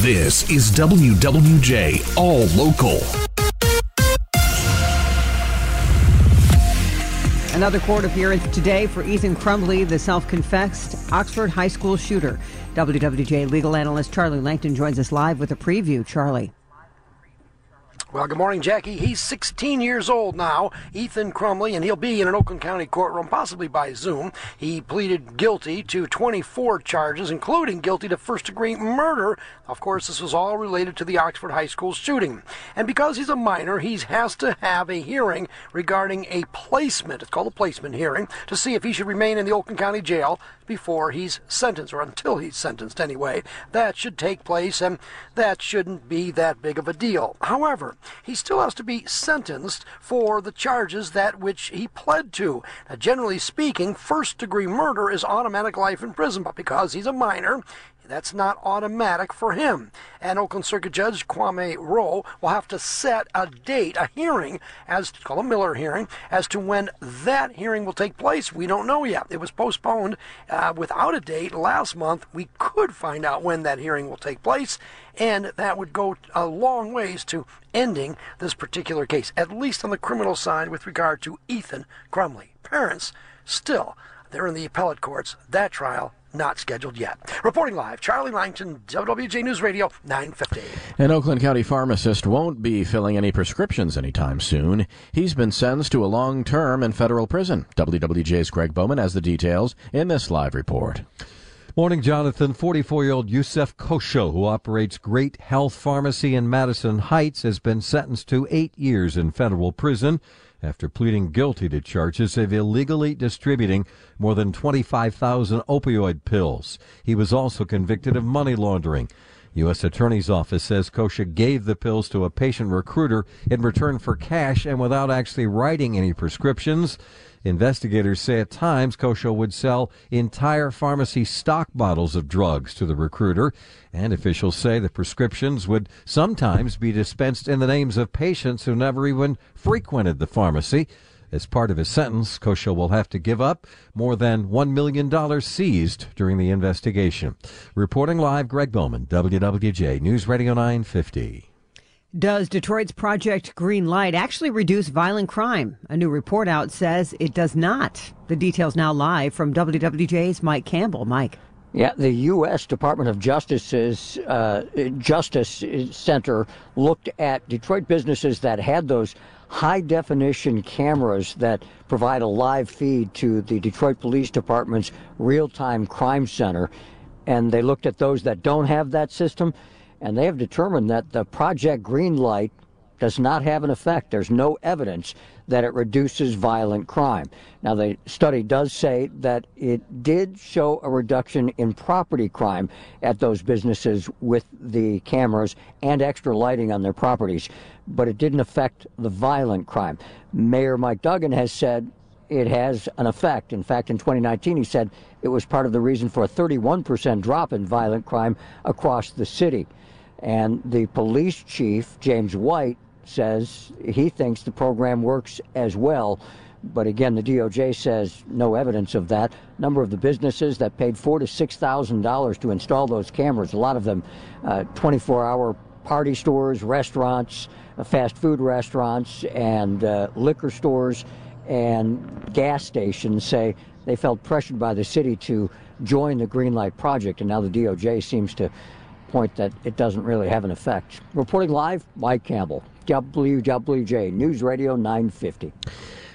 This is WWJ All Local. Another court appearance today for Ethan Crumbley, the self confessed Oxford High School shooter. WWJ legal analyst Charlie Langton joins us live with a preview. Charlie. Well, good morning, Jackie. He's 16 years old now, Ethan Crumbley, and he'll be in an Oakland County courtroom, possibly by Zoom. He pleaded guilty to 24 charges, including guilty to first degree murder. Of course, this was all related to the Oxford High School shooting. And because he's a minor, he has to have a hearing regarding a placement. It's called a placement hearing to see if he should remain in the Oakland County Jail before he's sentenced, or until he's sentenced anyway. That should take place, and that shouldn't be that big of a deal. However, he still has to be sentenced for the charges that which he pled to. Now, generally speaking, first degree murder is automatic life in prison, but because he's a minor, that's not automatic for him. And Oakland Circuit Judge Kwame Rowe will have to set a date, a hearing, as called a Miller hearing, as to when that hearing will take place. We don't know yet. It was postponed uh, without a date last month. We could find out when that hearing will take place, and that would go a long ways to ending this particular case, at least on the criminal side with regard to Ethan Crumbley. Parents, still, they're in the appellate courts. That trial not scheduled yet. Reporting live, Charlie Langton, WWJ News Radio, 950. An Oakland County pharmacist won't be filling any prescriptions anytime soon. He's been sentenced to a long term in federal prison. WWJ's Greg Bowman has the details in this live report. Morning, Jonathan. 44 year old Yousef Kosho, who operates Great Health Pharmacy in Madison Heights, has been sentenced to eight years in federal prison after pleading guilty to charges of illegally distributing more than 25,000 opioid pills. He was also convicted of money laundering. U.S. Attorney's Office says Kosho gave the pills to a patient recruiter in return for cash and without actually writing any prescriptions. Investigators say at times Kosho would sell entire pharmacy stock bottles of drugs to the recruiter, and officials say the prescriptions would sometimes be dispensed in the names of patients who never even frequented the pharmacy. As part of his sentence, Kosho will have to give up more than $1 million seized during the investigation. Reporting live, Greg Bowman, WWJ News Radio 950. Does Detroit's Project Green Light actually reduce violent crime? A new report out says it does not. The details now live from WWJ's Mike Campbell. Mike. Yeah, the U.S. Department of Justice's uh, Justice Center looked at Detroit businesses that had those high definition cameras that provide a live feed to the Detroit Police Department's real time crime center. And they looked at those that don't have that system and they have determined that the Project Green Light does not have an effect. There's no evidence that it reduces violent crime. Now, the study does say that it did show a reduction in property crime at those businesses with the cameras and extra lighting on their properties, but it didn't affect the violent crime. Mayor Mike Duggan has said it has an effect. In fact, in 2019, he said it was part of the reason for a 31% drop in violent crime across the city. And the police chief, James White, says he thinks the program works as well. But again, the DOJ says no evidence of that. Number of the businesses that paid four to six thousand dollars to install those cameras, a lot of them, uh, 24-hour party stores, restaurants, uh, fast food restaurants, and uh, liquor stores and gas stations, say they felt pressured by the city to join the Green Light Project, and now the DOJ seems to point that it doesn't really have an effect. Reporting live, Mike Campbell, WWJ News Radio 950.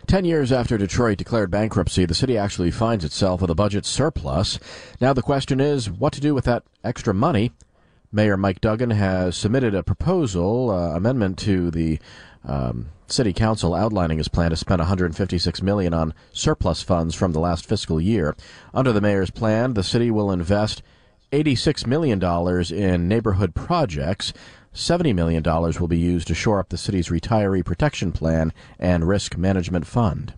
Ten years after Detroit declared bankruptcy, the city actually finds itself with a budget surplus. Now the question is what to do with that extra money. Mayor Mike Duggan has submitted a proposal, uh, amendment to the um, city council outlining his plan to spend 156 million on surplus funds from the last fiscal year. Under the mayor's plan, the city will invest $86 million in neighborhood projects. $70 million will be used to shore up the city's retiree protection plan and risk management fund.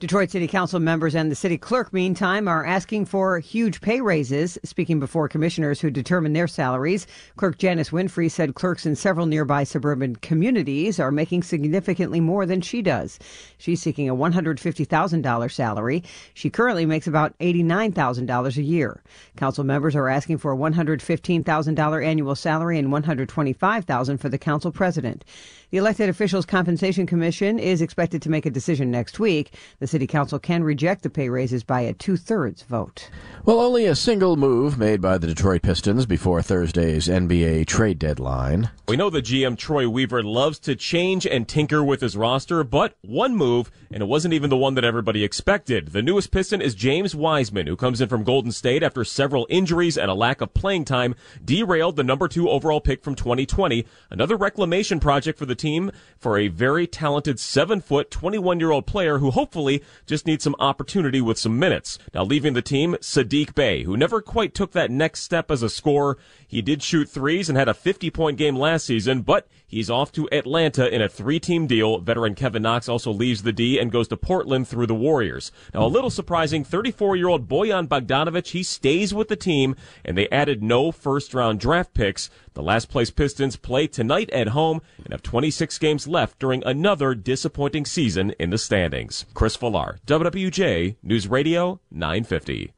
Detroit City Council members and the city clerk, meantime, are asking for huge pay raises. Speaking before commissioners who determine their salaries, Clerk Janice Winfrey said clerks in several nearby suburban communities are making significantly more than she does. She's seeking a $150,000 salary. She currently makes about $89,000 a year. Council members are asking for a $115,000 annual salary and $125,000 for the council president. The elected officials compensation commission is expected to make a decision next week. The city council can reject the pay raises by a two thirds vote. Well, only a single move made by the Detroit Pistons before Thursday's NBA trade deadline. We know the GM Troy Weaver loves to change and tinker with his roster, but one move, and it wasn't even the one that everybody expected. The newest Piston is James Wiseman, who comes in from Golden State after several injuries and a lack of playing time, derailed the number two overall pick from 2020. Another reclamation project for the team for a very talented seven foot, 21 year old player who hopefully just needs some opportunity with some minutes. Now leaving the team, Saddiq Bey, who never quite took that next step as a scorer. He did shoot threes and had a 50 point game last season, but he's off to Atlanta in a three team deal. Veteran Kevin Knox also leaves the D and goes to Portland through the Warriors. Now a little surprising, 34 year old Bojan Bogdanovich, he stays with the team and they added no first round draft picks. The last place Pistons play tonight at home and have 26 games left during another disappointing season in the standings. Chris Villar, WWJ News Radio 950.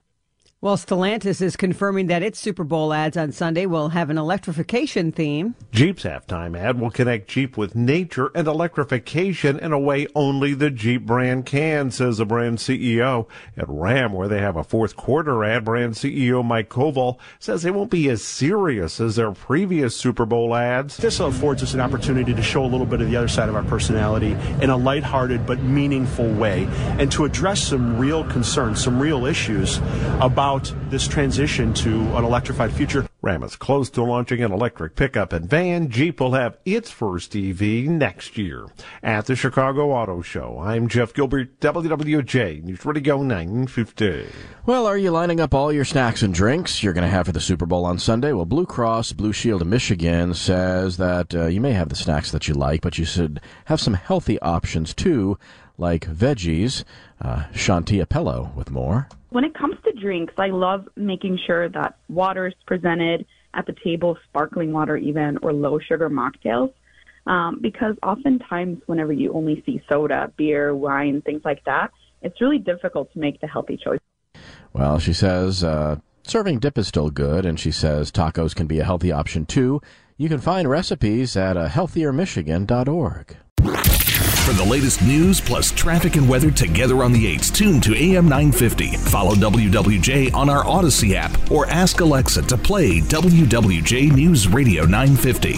Well, Stellantis is confirming that its Super Bowl ads on Sunday will have an electrification theme. Jeep's halftime ad will connect Jeep with nature and electrification in a way only the Jeep brand can, says the brand CEO. At Ram, where they have a fourth quarter ad, brand CEO Mike Koval says they won't be as serious as their previous Super Bowl ads. This affords us an opportunity to show a little bit of the other side of our personality in a lighthearted but meaningful way and to address some real concerns, some real issues about about this transition to an electrified future. Ram is close to launching an electric pickup and van. Jeep will have its first EV next year. At the Chicago Auto Show, I'm Jeff Gilbert, WWJ, News Radio 950. Well, are you lining up all your snacks and drinks you're going to have for the Super Bowl on Sunday? Well, Blue Cross Blue Shield of Michigan says that uh, you may have the snacks that you like, but you should have some healthy options too, like veggies. Uh, Shanti Appello with more. When it comes to drinks, I love making sure that water is presented at the table, sparkling water even, or low sugar mocktails. Um, because oftentimes, whenever you only see soda, beer, wine, things like that, it's really difficult to make the healthy choice. Well, she says uh, serving dip is still good, and she says tacos can be a healthy option too. You can find recipes at uh, healthiermichigan.org. For the latest news plus traffic and weather together on the 8s, tune to AM 950. Follow WWJ on our Audacy app or ask Alexa to play WWJ News Radio 950.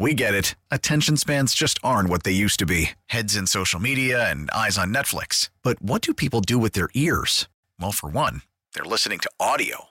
We get it. Attention spans just aren't what they used to be heads in social media and eyes on Netflix. But what do people do with their ears? Well, for one, they're listening to audio.